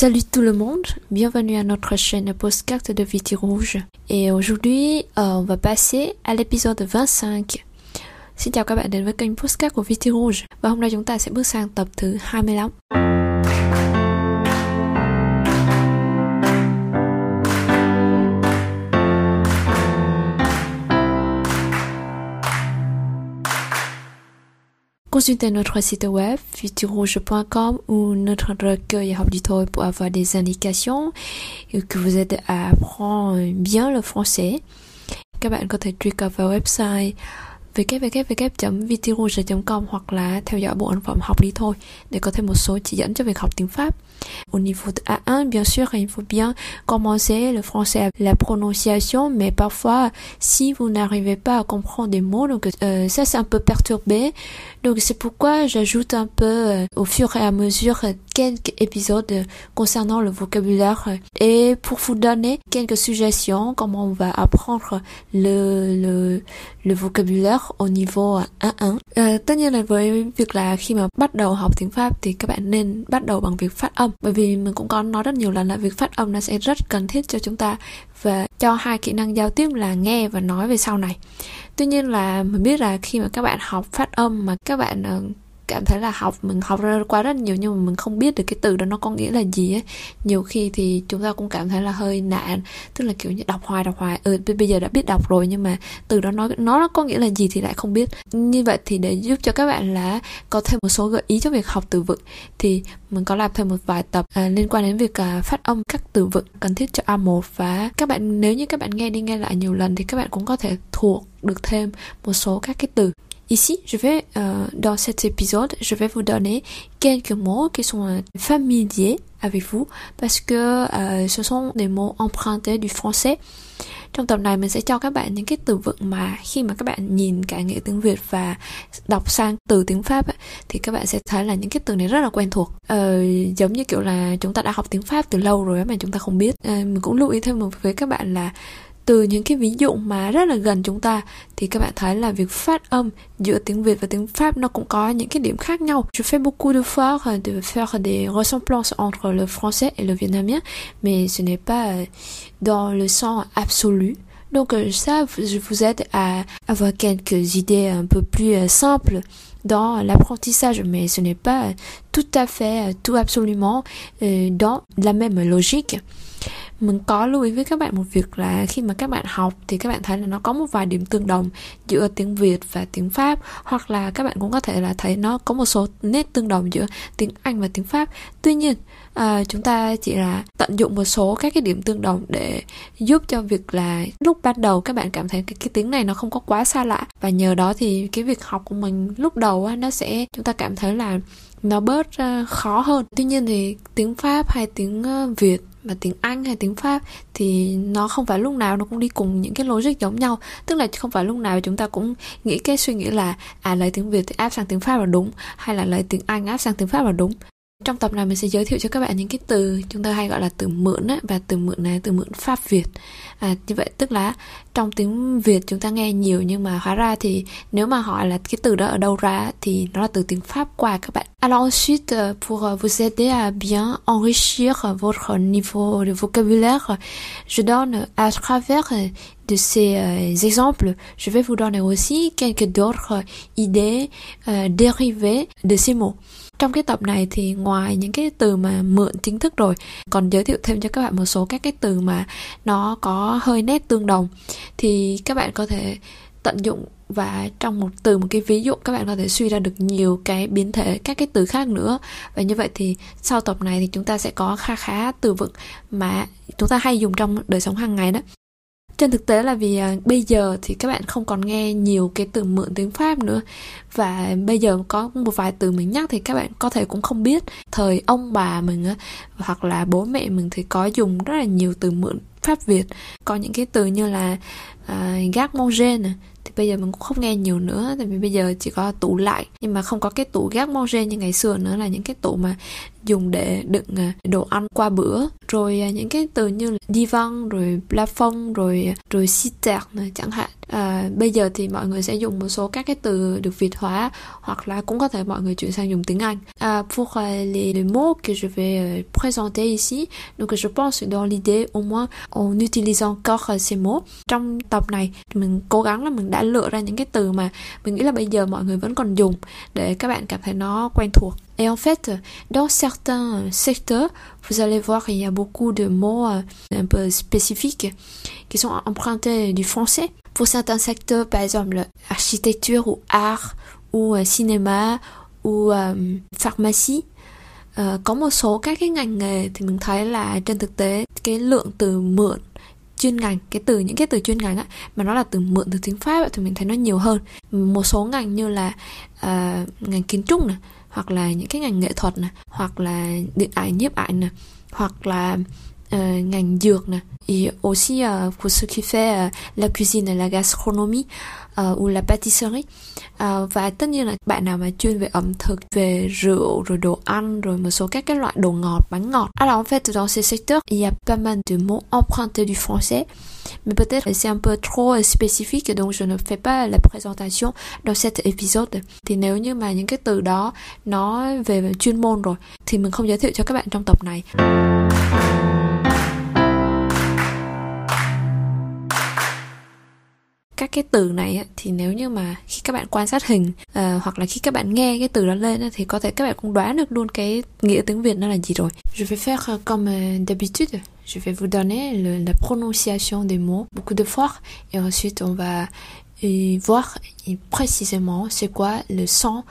Salut tout le monde, bienvenue à notre chaîne Postcard de Viti Rouge. Et aujourd'hui, euh, on va passer à l'épisode 25. Xin chào các bạn đến với kênh Postcard của Viti Rouge. Và hôm nay chúng ta sẽ bước sang tập thứ 25. Consultez notre site web futurrouge.com ou notre recueil auditoire pour avoir des indications, et que vous aide à apprendre bien le français. Các bạn có thể truy cập vào website www.vtrouge.com hoặc là theo dõi bộ ấn phẩm học đi thôi, để có thêm một số chỉ dẫn cho việc học tiếng Pháp. Au niveau de A1, bien sûr, il faut bien commencer le français avec la prononciation, mais parfois, si vous n'arrivez pas à comprendre des mots, donc euh, ça c'est un peu perturbé. Donc c'est pourquoi j'ajoute un peu euh, au fur et à mesure quelques épisodes concernant le vocabulaire et pour vous donner quelques suggestions comment on va apprendre le le le vocabulaire au niveau 1-1. À, tất nhiên là với việc là khi mà bắt đầu học tiếng Pháp thì các bạn nên bắt đầu bằng việc phát âm bởi vì mình cũng có nói rất nhiều lần là việc phát âm nó sẽ rất cần thiết cho chúng ta và cho hai kỹ năng giao tiếp là nghe và nói về sau này. Tuy nhiên là mình biết là khi mà các bạn học phát âm mà các bạn ờ, cảm thấy là học mình học ra qua rất nhiều nhưng mà mình không biết được cái từ đó nó có nghĩa là gì ấy. Nhiều khi thì chúng ta cũng cảm thấy là hơi nạn tức là kiểu như đọc hoài đọc hoài. Ừ bây giờ đã biết đọc rồi nhưng mà từ đó nó nó có nghĩa là gì thì lại không biết. Như vậy thì để giúp cho các bạn là có thêm một số gợi ý cho việc học từ vựng thì mình có làm thêm một vài tập à, liên quan đến việc à, phát âm các từ vựng cần thiết cho A1 và các bạn nếu như các bạn nghe đi nghe lại nhiều lần thì các bạn cũng có thể thuộc được thêm một số các cái từ. Ici, je vais, euh, dans cet épisode, je vais vous donner quelques mots qui sont euh, familiers avec vous parce que euh, ce sont des mots empruntés du français. Trong tập này mình sẽ cho các bạn những cái từ vựng mà khi mà các bạn nhìn cả nghĩa tiếng Việt và đọc sang từ tiếng Pháp ấy, thì các bạn sẽ thấy là những cái từ này rất là quen thuộc. Ờ, giống như kiểu là chúng ta đã học tiếng Pháp từ lâu rồi mà chúng ta không biết. Ờ, mình cũng lưu ý thêm một với các bạn là từ những cái ví. Je fais beaucoup d'efforts de faire des ressemblances entre le français et le vietnamien, mais ce n'est pas euh, dans le sens absolu. Donc euh, ça, je vous aide à avoir quelques idées un peu plus euh, simples dans l'apprentissage, mais ce n'est pas tout à fait, tout absolument dans la même logique. Mình có lưu ý với các bạn một việc là khi mà các bạn học thì các bạn thấy là nó có một vài điểm tương đồng giữa tiếng Việt và tiếng Pháp hoặc là các bạn cũng có thể là thấy nó có một số nét tương đồng giữa tiếng Anh và tiếng Pháp. Tuy nhiên à, chúng ta chỉ là tận dụng một số các cái điểm tương đồng để giúp cho việc là lúc ban đầu các bạn cảm thấy cái, cái tiếng này nó không có quá xa lạ và nhờ đó thì cái việc học của mình lúc đầu á, nó sẽ chúng ta cảm thấy là nó bớt uh, khó hơn. Tuy nhiên thì tiếng pháp hay tiếng uh, việt mà tiếng Anh hay tiếng Pháp thì nó không phải lúc nào nó cũng đi cùng những cái logic giống nhau. Tức là không phải lúc nào chúng ta cũng nghĩ cái suy nghĩ là à lấy tiếng Việt thì áp sang tiếng Pháp là đúng, hay là lấy tiếng Anh áp sang tiếng Pháp là đúng trong tập này mình sẽ giới thiệu cho các bạn những cái từ chúng ta hay gọi là từ mượn á, và từ mượn này từ mượn Pháp Việt à, như vậy tức là trong tiếng Việt chúng ta nghe nhiều nhưng mà hóa ra thì nếu mà hỏi là cái từ đó ở đâu ra thì nó là từ tiếng Pháp qua các bạn. Alors ensuite euh, pour euh, vous aider à bien enrichir votre niveau de vocabulaire, je donne à travers de ces euh, exemples, je vais vous donner aussi quelques d'autres idées euh, dérivées de ces mots. Trong cái tập này thì ngoài những cái từ mà mượn chính thức rồi, còn giới thiệu thêm cho các bạn một số các cái từ mà nó có hơi nét tương đồng thì các bạn có thể tận dụng và trong một từ một cái ví dụ các bạn có thể suy ra được nhiều cái biến thể các cái từ khác nữa. Và như vậy thì sau tập này thì chúng ta sẽ có khá khá từ vựng mà chúng ta hay dùng trong đời sống hàng ngày đó trên thực tế là vì à, bây giờ thì các bạn không còn nghe nhiều cái từ mượn tiếng pháp nữa. Và bây giờ có một vài từ mình nhắc thì các bạn có thể cũng không biết. Thời ông bà mình á hoặc là bố mẹ mình thì có dùng rất là nhiều từ mượn pháp việt. Có những cái từ như là à, gác manger này thì bây giờ mình cũng không nghe nhiều nữa, tại vì bây giờ chỉ có tủ lại nhưng mà không có cái tủ gác manger như ngày xưa nữa, là những cái tủ mà dùng để đựng à, đồ ăn qua bữa. Rồi à, những cái từ như là divan rồi plafond, rồi à, rồi citerne chẳng hạn à, bây giờ thì mọi người sẽ dùng một số các cái từ được việt hóa hoặc là cũng có thể mọi người chuyển sang dùng tiếng Anh. À, pour euh, les, les mots que je vais euh, présenter ici donc je pense dans l'idée au moins en utilisant encore euh, ces mots. Trong tập này mình cố gắng là mình đã lựa ra những cái từ mà mình nghĩ là bây giờ mọi người vẫn còn dùng để các bạn cảm thấy nó quen thuộc. Et en fait, dans certains secteurs, vous allez voir, il y a beaucoup de mots un peu spécifiques qui sont empruntés du français. Pour certains secteurs, par exemple, architecture ou art ou euh, cinéma ou euh, pharmacie, uh, có một số các cái ngành nghề thì mình thấy là trên thực tế cái lượng từ mượn chuyên ngành cái từ những cái từ chuyên ngành á mà nó là từ mượn từ tiếng pháp thì mình thấy nó nhiều hơn. Một số ngành như là uh, ngành kiến trúc này hoặc là những cái ngành nghệ thuật này hoặc là điện ảnh nhiếp ảnh này hoặc là uh, ngành dược nè. Et aussi uh, pour ceux qui fait uh, la cuisine la gastronomie uh, ou la pâtisserie uh, và tất nhiên là bạn nào mà chuyên về ẩm thực về rượu rồi đồ ăn rồi một số các cái loại đồ ngọt bánh ngọt. Alors en fait dans ces secteurs il y a pas mal de mots empruntés du français mais peut-être c'est un peu trop euh, spécifique donc je ne fais pas la présentation dans cet épisode. Thì nếu như mà những cái từ đó nó về chuyên môn rồi thì mình không giới thiệu cho các bạn trong tập này. Je vais faire comme euh, d'habitude. Je vais vous donner la prononciation des mots beaucoup de fois et ensuite on va euh, voir précisément c'est quoi le son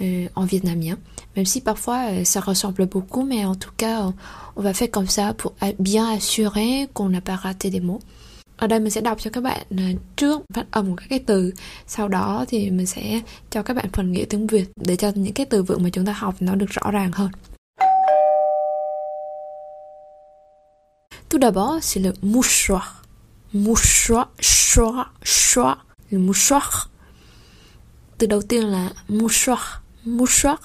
euh, en vietnamien. Même si parfois euh, ça ressemble beaucoup, mais en tout cas on va faire comme ça pour bien assurer qu'on n'a pas raté des mots. Ở đây mình sẽ đọc cho các bạn à, trước phát âm của các cái từ sau đó thì mình sẽ cho các bạn phần nghĩa tiếng việt để cho những cái từ vựng mà chúng ta học nó được rõ ràng hơn Tout d'abord, c'est le mouchoir. Mouchoir, choix, choix, le mouchoir. Từ đầu tiên là mouchoir. Mouchoir.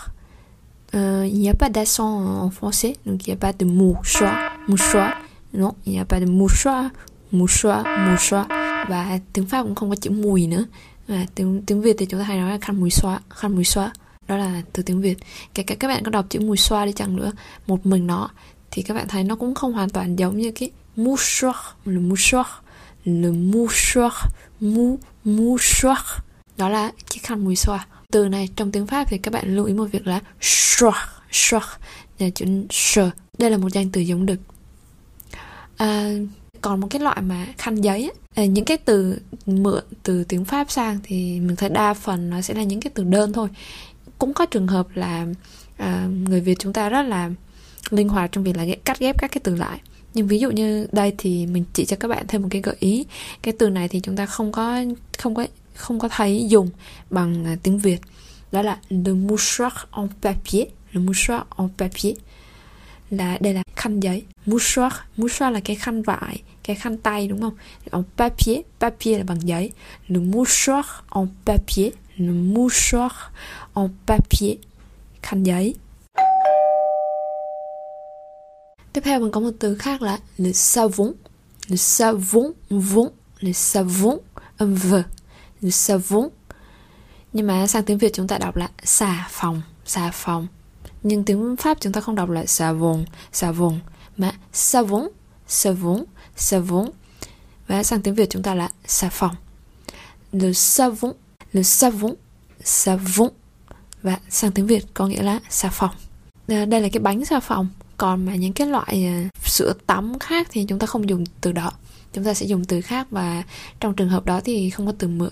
Euh, il n'y a pas d'accent en français, donc il n'y a pas de mouchoir, mouchoir. Non, il n'y a pas de mouchoir mouchoir mouchoir và tiếng pháp cũng không có chữ mùi nữa. Và tiếng tiếng việt thì chúng ta hay nói là khăn mùi xoa khăn mùi xoa. Đó là từ tiếng việt. Kể cả các bạn có đọc chữ mùi xoa đi chăng nữa một mình nó thì các bạn thấy nó cũng không hoàn toàn giống như cái mouchoir le mouchoir le mouchoir mou mouchoir đó là cái khăn mùi xoa. Từ này trong tiếng pháp thì các bạn lưu ý một việc là choir choir là chữ sh đây là một danh từ giống đực à, còn một cái loại mà khăn giấy ấy, những cái từ mượn từ tiếng pháp sang thì mình thấy đa phần nó sẽ là những cái từ đơn thôi. Cũng có trường hợp là à, người việt chúng ta rất là linh hoạt trong việc là cắt ghép các cái từ lại. Nhưng ví dụ như đây thì mình chỉ cho các bạn thêm một cái gợi ý. Cái từ này thì chúng ta không có không có không có thấy dùng bằng à, tiếng việt. Đó là le mouchoir en papier. Le mouchoir en papier. Là đây là khăn giấy. Mouchoir mouchoir là cái khăn vải cái khăn tay đúng không? En papier papier là bằng giấy. Le mouchoir en papier le mouchoir en papier khăn giấy. Tiếp theo mình có một từ khác là le savon. Le savon vốn, le savon âm v le savon. Nhưng mà sang tiếng việt chúng ta đọc là xà phòng xà phòng. Nhưng tiếng pháp chúng ta không đọc là savon savon. Mà savon savon savon. Và sang tiếng Việt chúng ta là xà phòng. Le savon le savon savon. Và sang tiếng Việt có nghĩa là xà phòng. À, đây là cái bánh xà phòng. Còn mà những cái loại à, sữa tắm khác thì chúng ta không dùng từ đó. Chúng ta sẽ dùng từ khác và trong trường hợp đó thì không có từ mượn.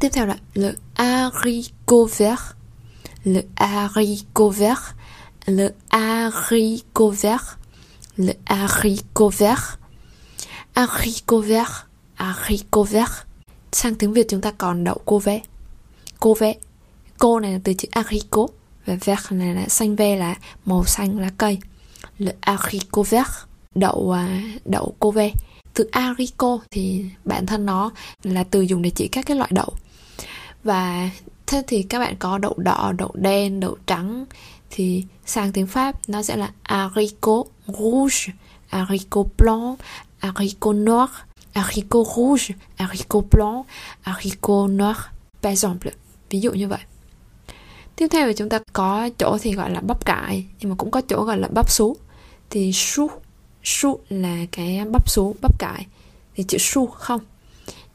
Tiếp theo là le haricot vert. Le haricot vert. Le haricot vert le haricot vert haricot vert haricot vert sang tiếng Việt chúng ta còn đậu cô ve cô ve cô này là từ chữ haricot và vert này là xanh ve là màu xanh lá cây. Le haricot vert đậu à, đậu cô ve từ haricot thì bản thân nó là từ dùng để chỉ các cái loại đậu. Và thế thì các bạn có đậu đỏ, đậu đen, đậu trắng thì sang tiếng Pháp nó sẽ là haricot rouge, haricot blanc, haricot noir, haricot rouge, haricot blanc, haricot noir, par exemple. Ví dụ như vậy. Tiếp theo thì chúng ta có chỗ thì gọi là bắp cải, nhưng mà cũng có chỗ gọi là bắp sú. Thì su, su là cái bắp sú, bắp cải. Thì chữ su không.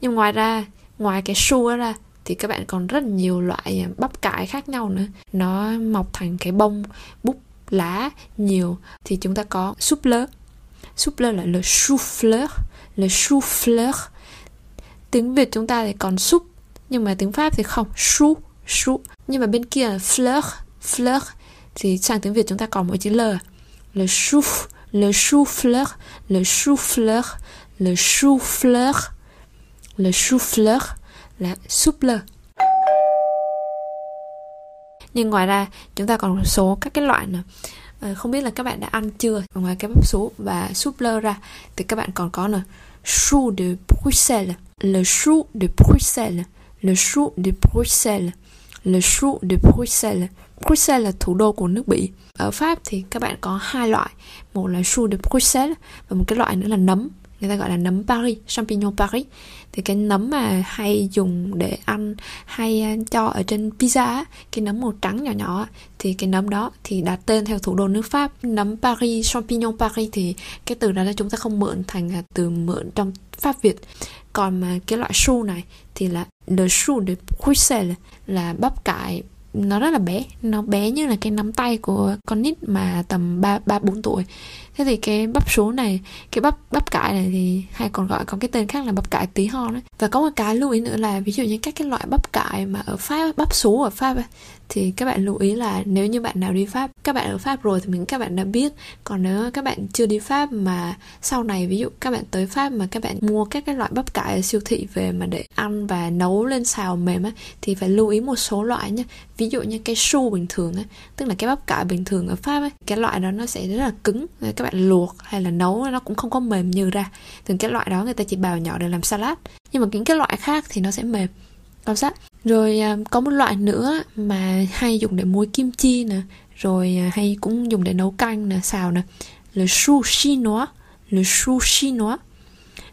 Nhưng ngoài ra, ngoài cái su ra thì các bạn còn rất nhiều loại bắp cải khác nhau nữa. Nó mọc thành cái bông, búp lá nhiều thì chúng ta có súp lơ súp lơ là le chou fleur le chou fleur tiếng việt chúng ta thì còn súp nhưng mà tiếng pháp thì không. Chou chou. Nhưng mà bên kia là fleur fleur thì sang tiếng việt chúng ta còn một chữ l. Le chou le chou fleur le chou fleur le chou fleur le chou fleur là súp lơ nhưng ngoài ra, chúng ta còn một số các cái loại nữa. Ờ, không biết là các bạn đã ăn chưa? Ngoài cái bắp sú và súp lơ ra, thì các bạn còn có là chou de Bruxelles. Le chou de Bruxelles. Le chou de Bruxelles. Le chou de Bruxelles. Bruxelles là thủ đô của nước Bỉ. Ở Pháp thì các bạn có hai loại. Một là chou de Bruxelles và một cái loại nữa là nấm người ta gọi là nấm Paris, champignon Paris. Thì cái nấm mà hay dùng để ăn, hay à, cho ở trên pizza cái nấm màu trắng nhỏ nhỏ thì cái nấm đó thì đặt tên theo thủ đô nước Pháp. Nấm Paris, champignon Paris thì cái từ đó là chúng ta không mượn thành là từ mượn trong Pháp Việt. Còn mà cái loại su này thì là le chou de Bruxelles, là bắp cải nó rất là bé. Nó bé như là cái nắm tay của con nít mà tầm ba ba bốn tuổi. Thế thì cái bắp số này cái bắp bắp cải này thì hay còn gọi có cái tên khác là bắp cải tí hon đấy và có một cái lưu ý nữa là ví dụ như các cái loại bắp cải mà ở pháp bắp số ở pháp ấy, thì các bạn lưu ý là nếu như bạn nào đi pháp, các bạn ở pháp rồi thì mình, các bạn đã biết. Còn nếu các bạn chưa đi pháp mà sau này, ví dụ các bạn tới pháp mà các bạn mua các cái loại bắp cải ở siêu thị về mà để ăn và nấu lên xào mềm á, thì phải lưu ý một số loại nhé ví dụ như cái su bình thường á, tức là cái bắp cải bình thường ở pháp ấy cái loại đó nó sẽ rất là cứng, các bạn luộc hay là nấu nó cũng không có mềm như ra. Thường cái loại đó người ta chỉ bào nhỏ để làm salad. Nhưng mà những cái loại khác thì nó sẽ mềm quan sát rồi à, có một loại nữa mà hay dùng để muối kim chi nè, rồi à, hay cũng dùng để nấu canh nè, xào nè. Le sushi chinois le sushi chinois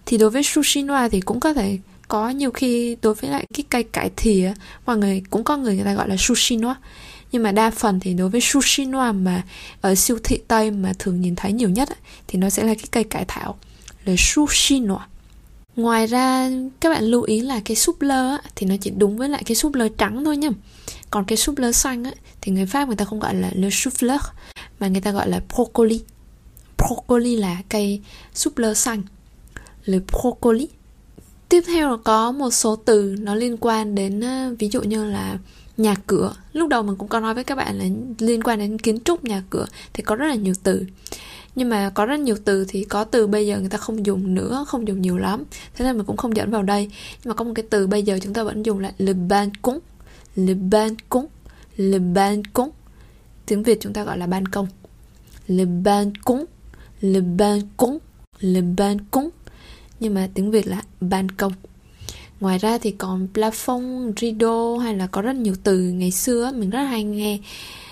thì đối với sushi chinois thì cũng có thể có nhiều khi đối với lại cái cây cải thìa mọi người, cũng có người người ta gọi là sushi chinois nhưng mà đa phần thì đối với sushi chinois mà ở siêu thị tây mà thường nhìn thấy nhiều nhất thì nó sẽ là cái cây cải thảo. Là sushi chinois ngoài ra các bạn lưu ý là cái súp lơ á, thì nó chỉ đúng với lại cái súp lơ trắng thôi nhá. Còn cái súp lơ xanh á, thì người pháp người ta không gọi là le souffleur mà người ta gọi là broccoli. Broccoli là cây súp lơ xanh. Le broccoli. Tiếp theo là có một số từ nó liên quan đến ví dụ như là nhà cửa. Lúc đầu mình cũng có nói với các bạn là liên quan đến kiến trúc nhà cửa thì có rất là nhiều từ nhưng mà có rất nhiều từ thì có từ bây giờ người ta không dùng nữa, không dùng nhiều lắm. Thế nên mình cũng không dẫn vào đây. Nhưng mà có một cái từ bây giờ chúng ta vẫn dùng là le balcon le balcon le balcon tiếng việt chúng ta gọi là ban công. Le balcon le balcon le balcon nhưng mà tiếng việt là ban công. Ngoài ra thì còn plafond, rideau hay là có rất nhiều từ. Ngày xưa mình rất hay nghe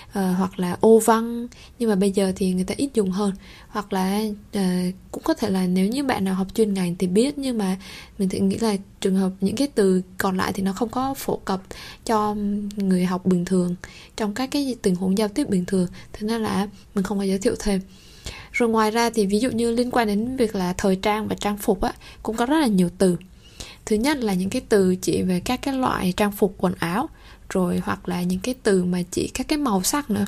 uh, hoặc là ô văn nhưng mà bây giờ thì người ta ít dùng hơn. Hoặc là uh, cũng có thể là nếu như bạn nào học chuyên ngành thì biết nhưng mà mình thì nghĩ là trường hợp những cái từ còn lại thì nó không có phổ cập cho người học bình thường trong các cái tình huống giao tiếp bình thường. Thế nên là mình không có giới thiệu thêm. Rồi ngoài ra thì ví dụ như liên quan đến việc là thời trang và trang phục á cũng có rất là nhiều từ. Thứ nhất là những cái từ chỉ về các cái loại trang phục quần áo rồi hoặc là những cái từ mà chỉ các cái màu sắc nữa.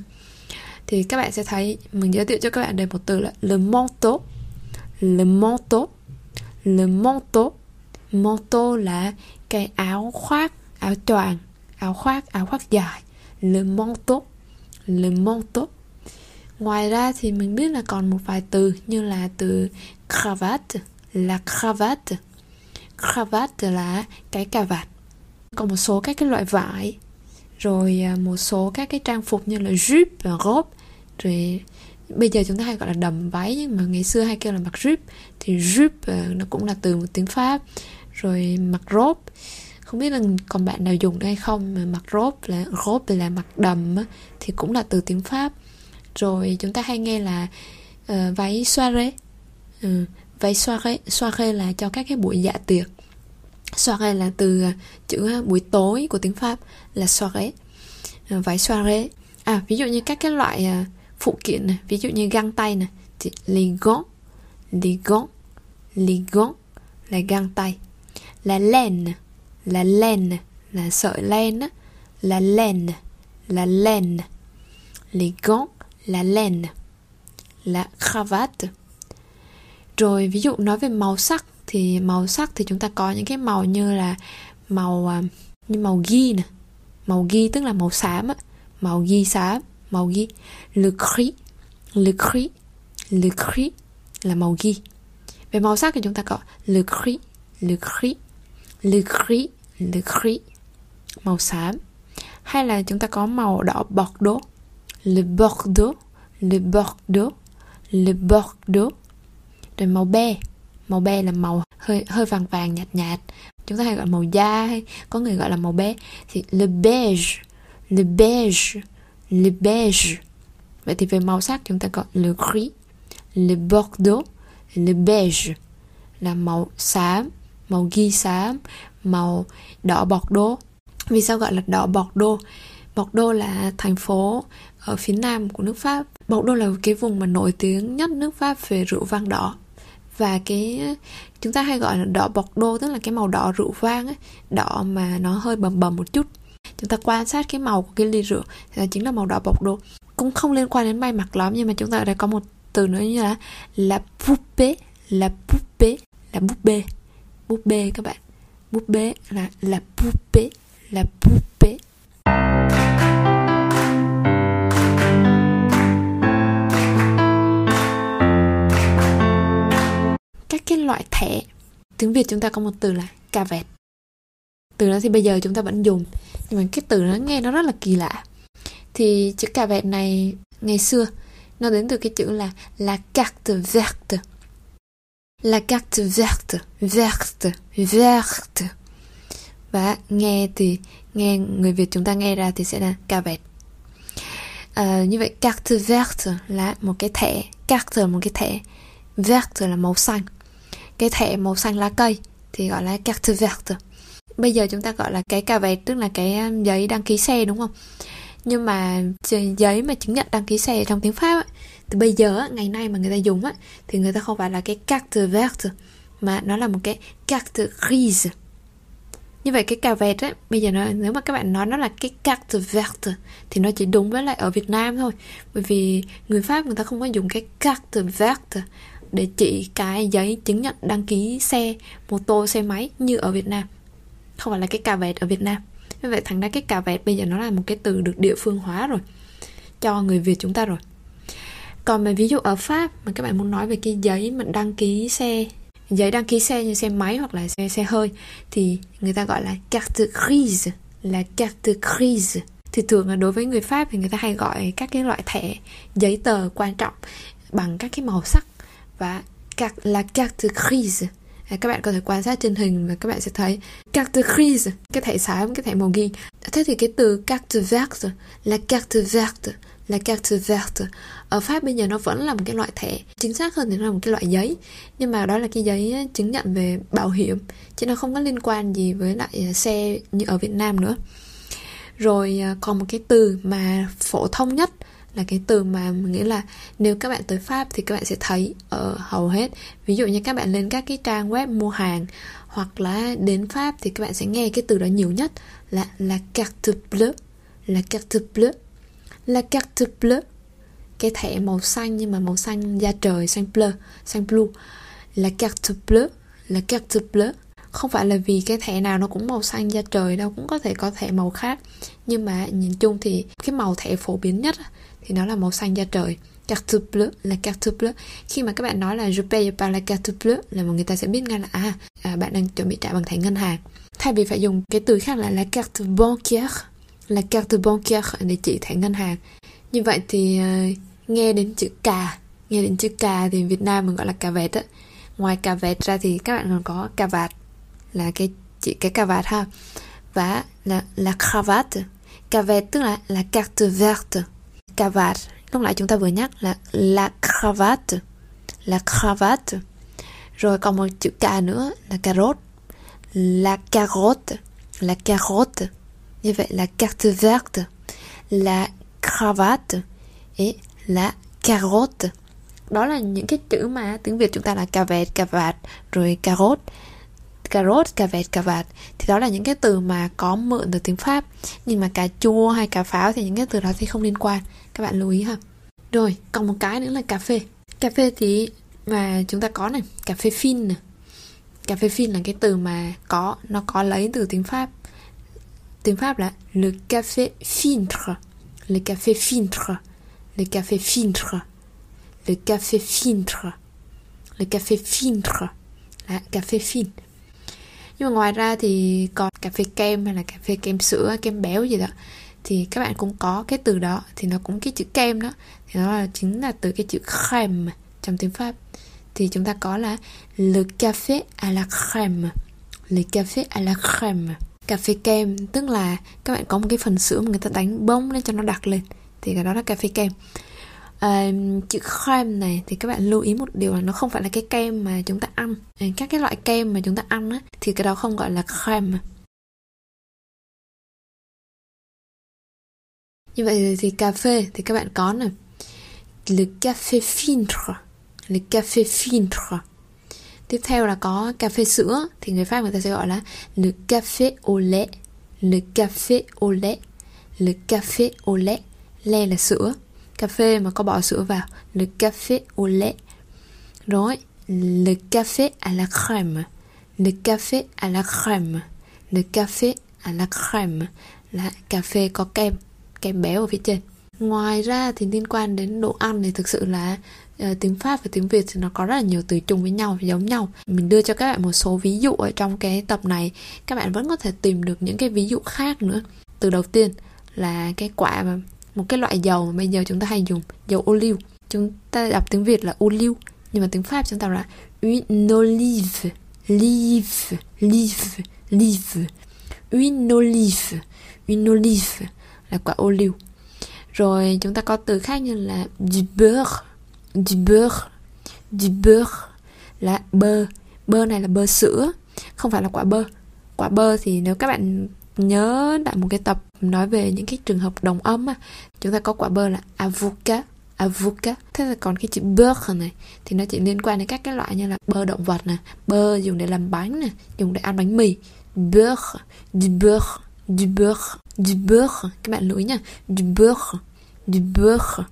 Thì các bạn sẽ thấy, mình giới thiệu cho các bạn đây một từ là le manteau. Le manteau. Le manteau. Manteau là cái áo khoác, áo choàng, áo khoác áo khoác dài. Le manteau. Le manteau. Ngoài ra thì mình biết là còn một vài từ như là từ cravate là cravate. Cravate là cái cà vạt. Còn một số các cái loại vải rồi à, một số các cái trang phục như là jupe và robe. Rồi bây giờ chúng ta hay gọi là đầm váy nhưng mà ngày xưa hay kêu là mặc jupe. Thì jupe à, nó cũng là từ một tiếng pháp. Rồi mặc robe. Không biết là còn bạn nào dùng hay không mà mặc robe là robe là mặc đầm thì cũng là từ tiếng pháp. Rồi chúng ta hay nghe là uh, váy soirée. Uh, váy soirée soirée là cho các cái buổi dạ tiệc soirée là từ à, chữ à, buổi tối của tiếng pháp là soirée à, váy soirée à ví dụ như các cái loại à, phụ kiện này ví dụ như găng tay này thì les gants les gants les gants là găng tay. Là len, là len, là sợi len á. Là len, là len, les gants là len là cravate. Rồi ví dụ nói về màu sắc thì màu sắc thì chúng ta có những cái màu như là màu à, như màu ghi nè. Màu ghi tức là màu xám á. Màu ghi xám, màu ghi. Le gris le gris le gris là màu ghi. Về màu sắc thì chúng ta có le gris le gris le gris le gris, màu xám. Hay là chúng ta có màu đỏ bordeaux, le bordeaux le bordeaux le bordeaux. Rồi màu be màu be là màu hơi hơi vàng vàng, nhạt nhạt. Chúng ta hay gọi màu da hay có người gọi là màu be. Thì le beige le beige le beige. Vậy thì về màu sắc chúng ta có le gris, le bordeaux, le beige. Là màu xám, màu ghi xám, màu đỏ bordeaux. Vì sao gọi là đỏ bordeaux? Bordeaux là thành phố ở phía nam của nước pháp. Bordeaux là cái vùng mà nổi tiếng nhất nước pháp về rượu vang đỏ và cái, chúng ta hay gọi là đỏ bọc đô, tức là cái màu đỏ rượu vang ấy, đỏ mà nó hơi bầm bầm một chút. Chúng ta quan sát cái màu của cái ly rượu là chính là màu đỏ bọc đô. Cũng không liên quan đến may mặc lắm, nhưng mà chúng ta ở đây có một từ nữa như là là poupée là poupée là búp bê. Búp bê các bạn. Búp bê là là poupée là poupée thẻ tiếng việt chúng ta có một từ là cà vẹt. Từ đó thì bây giờ chúng ta vẫn dùng nhưng mà cái từ nó nghe nó rất là kỳ lạ. Thì chữ cà vẹt này ngày xưa nó đến từ cái chữ là la carte verte. La carte verte verte verte. Và nghe thì nghe người Việt chúng ta nghe ra thì sẽ là cà vẹt. À, như vậy carte verte là một cái thẻ carte là một cái thẻ verte là màu xanh cái thẻ màu xanh lá cây thì gọi là carte verte. Bây giờ chúng ta gọi là cái cà vẹt tức là cái um, giấy đăng ký xe đúng không? Nhưng mà giấy mà chứng nhận đăng ký xe trong tiếng pháp ấy, thì bây giờ ngày nay mà người ta dùng á thì người ta không phải là cái carte verte mà nó là một cái carte grise. Như vậy cái cà vẹt á bây giờ nó, nếu mà các bạn nói nó là cái carte verte thì nó chỉ đúng với lại ở Việt Nam thôi. Bởi vì người Pháp người ta không có dùng cái carte verte để chỉ cái giấy chứng nhận đăng ký xe, mô tô, xe máy như ở Việt Nam. Không phải là cái cà vẹt ở Việt Nam. Như vậy thành ra cái cà vẹt bây giờ nó là một cái từ được địa phương hóa rồi, cho người Việt chúng ta rồi. Còn mà ví dụ ở Pháp, mà các bạn muốn nói về cái giấy mà đăng ký xe, giấy đăng ký xe như xe máy hoặc là xe xe hơi, thì người ta gọi là carte grise, là carte grise. Thì thường là đối với người Pháp thì người ta hay gọi các cái loại thẻ, giấy tờ quan trọng bằng các cái màu sắc và là carte grise à, các bạn có thể quan sát trên hình và các bạn sẽ thấy carte grise cái thẻ xám cái thẻ màu ghi. Thế thì cái từ carte verte là carte verte là carte verte ở Pháp bây giờ nó vẫn là một cái loại thẻ, chính xác hơn thì nó là một cái loại giấy. Nhưng mà đó là cái giấy chứng nhận về bảo hiểm, chứ nó không có liên quan gì với lại à, xe như ở Việt Nam nữa. Rồi à, còn một cái từ mà phổ thông nhất là cái từ mà nghĩa là nếu các bạn tới Pháp thì các bạn sẽ thấy ở hầu hết. Ví dụ như các bạn lên các cái trang web mua hàng hoặc là đến Pháp thì các bạn sẽ nghe cái từ đó nhiều nhất là la carte bleue la carte bleue la carte bleue. Cái thẻ màu xanh nhưng mà màu xanh da trời, xanh bleu, xanh blue. La carte bleue la carte bleue. Không phải là vì cái thẻ nào nó cũng màu xanh da trời, đâu, cũng có thể có thẻ màu khác. Nhưng mà nhìn chung thì cái màu thẻ phổ biến nhất thì nó là màu xanh da trời. Carte bleue là carte bleue. Khi mà các bạn nói là je paye par la carte bleue là một người ta sẽ biết ngay là à, à bạn đang chuẩn bị trả bằng thẻ ngân hàng. Thay vì phải dùng cái từ khác là la carte bancaire là carte bancaire để chỉ thẻ ngân hàng. Như vậy thì uh, nghe đến chữ cà nghe đến chữ cà thì Việt Nam mình gọi là cà vẹt á. Ngoài cà vẹt ra thì các bạn còn có cà vạt là cái chỉ cái cà vạt ha và là la cravate. Cà vẹt tức là la carte verte cà vạt lúc nãy chúng ta vừa nhắc là la cravate. La cravate. Rồi còn một chữ K nữa là carotte. La carotte, la carotte. Như vậy là carte verte, la cravate. Et la carotte. Đó là những cái chữ mà tiếng Việt chúng ta là cà vẹt, cà vạt, rồi cà rốt cà rốt, cà vẹt, cà vạt thì đó là những cái từ mà có mượn từ tiếng Pháp. Nhưng mà cà chua hay cà pháo thì những cái từ đó thì không liên quan các bạn lưu ý ha. Rồi, còn một cái nữa là cà phê. Cà phê thì mà chúng ta có này, cà phê phin này cà phê phin là cái từ mà có, nó có lấy từ tiếng Pháp. Tiếng Pháp là le café filtre le café filtre le café filtre le café filtre le café filtre là cà phê phin. Nhưng mà ngoài ra thì còn cà phê kem hay là cà phê kem sữa, kem béo gì đó thì các bạn cũng có cái từ đó thì nó cũng cái chữ kem đó thì nó là chính là từ cái chữ crème trong tiếng Pháp. Thì chúng ta có là le café à la crème. Le café à la crème. Cà phê kem tức là các bạn có một cái phần sữa mà người ta đánh bông lên cho nó đặc lên thì cái đó là cà phê kem. À, chữ crème này thì các bạn lưu ý một điều là nó không phải là cái kem mà chúng ta ăn. À, các cái loại kem mà chúng ta ăn á, thì cái đó không gọi là crème. Như vậy thì cà phê thì các bạn có này. Le café filtre le café filtre tiếp theo là có cà phê sữa thì người pháp người ta sẽ gọi là le café au lait. Le café au lait. Le café au lait. Lait là sữa. Cà phê mà có bỏ sữa vào. Le café au lait. Rồi, le café à la crème. Le café à la crème. Le café à la crème. Là cà phê có kem kem béo ở phía trên. Ngoài ra thì liên quan đến đồ ăn thì thực sự là uh, tiếng pháp và tiếng việt thì nó có rất là nhiều từ chung với nhau giống nhau. Mình đưa cho các bạn một số ví dụ ở trong cái tập này. Các bạn vẫn có thể tìm được những cái ví dụ khác nữa. Từ đầu tiên là cái quả mà một cái loại dầu mà bây giờ chúng ta hay dùng dầu ô liu. Chúng ta đọc tiếng việt là ô liu nhưng mà tiếng pháp chúng ta là une olive live live live. Une olive une olive là quả ô liu. Rồi chúng ta có từ khác như là du beurre. Du beurre. Du beurre là bơ. Bơ này là bơ sữa, không phải là quả bơ. Quả bơ thì nếu các bạn nhớ lại một cái tập nói về những cái trường hợp đồng âm á, chúng ta có quả bơ là avocat avocat thế là còn cái chữ beurre này, thì nó chỉ liên quan đến các cái loại như là bơ động vật nè, bơ dùng để làm bánh nè, dùng để ăn bánh mì. Beurre, du beurre du beurre. Du beurre. Các bạn lưu ý nha du beurre. Du beurre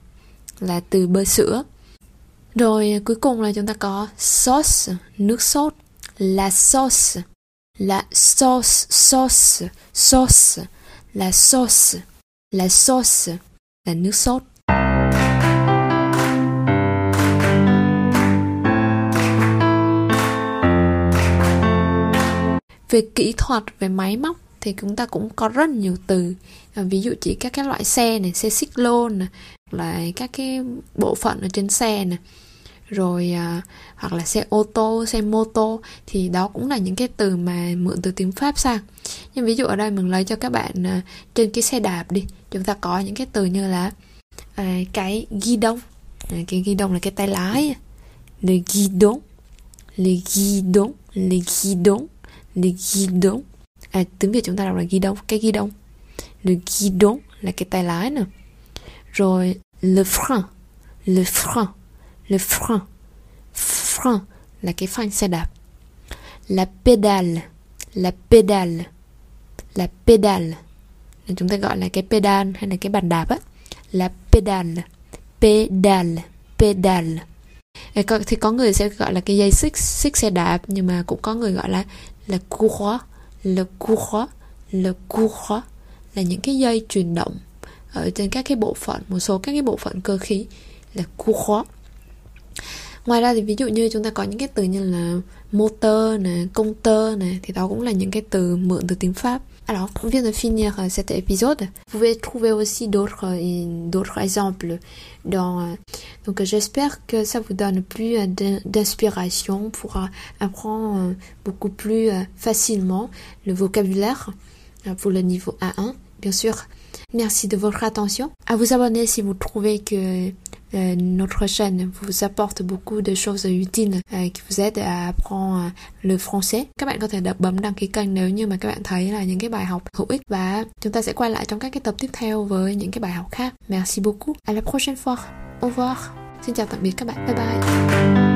là từ bơ sữa. Rồi, cuối cùng là chúng ta có sauce, nước sốt. La sauce. La sauce sauce sauce. La sauce. La sauce. Là nước sốt. Về kỹ thuật, về máy móc thì chúng ta cũng có rất nhiều từ. À, ví dụ chỉ các cái loại xe này xe xích lô này là các cái bộ phận ở trên xe này. Rồi à, hoặc là xe ô tô xe mô tô thì đó cũng là những cái từ mà mượn từ tiếng pháp sang nhưng ví dụ ở đây mình lấy cho các bạn à, trên cái xe đạp đi chúng ta có những cái từ như là à, cái ghi đông. À, cái ghi đông là cái tay lái. Le guidon le guidon le guidon le guidon à, tiếng việt chúng ta đọc là ghi đông cái ghi đông. Le guidon là cái tay lái nè. Rồi le frein le frein le frein frein là cái phanh xe đạp. La pédale la pédale la pédale. Chúng ta gọi là cái pedal hay là cái bàn đạp á. Là pedal pedal pedal à, thì có người sẽ gọi là cái dây xích xích xe đạp nhưng mà cũng có người gọi là là courroie le courroie le courroie là những cái dây truyền động ở trên các cái bộ phận một số các cái bộ phận cơ khí là courroie ngoài ra thì ví dụ như chúng ta có những cái từ như là moteur nè công tơ nè thì đó cũng là những cái từ mượn từ tiếng pháp Alors, on vient de finir euh, cet épisode. Vous pouvez trouver aussi d'autres euh, d'autres exemples dans. Euh, Donc, j'espère que ça vous donne plus d'inspiration pour apprendre beaucoup plus facilement le vocabulaire pour le niveau A1. Bien sûr, merci de votre attention. À vous abonner si vous trouvez que euh, notre chaîne vous apporte beaucoup de choses utiles euh, qui vous aident à apprendre le français. Các bạn có thể bấm đăng ký kênh nếu như mà các bạn thấy là những cái bài học hữu ích và chúng ta sẽ quay lại trong các cái tập tiếp theo với những cái bài học khác. Merci beaucoup. À la prochaine fois. Au revoir. Xin chào tạm biệt các bạn. Bye bye.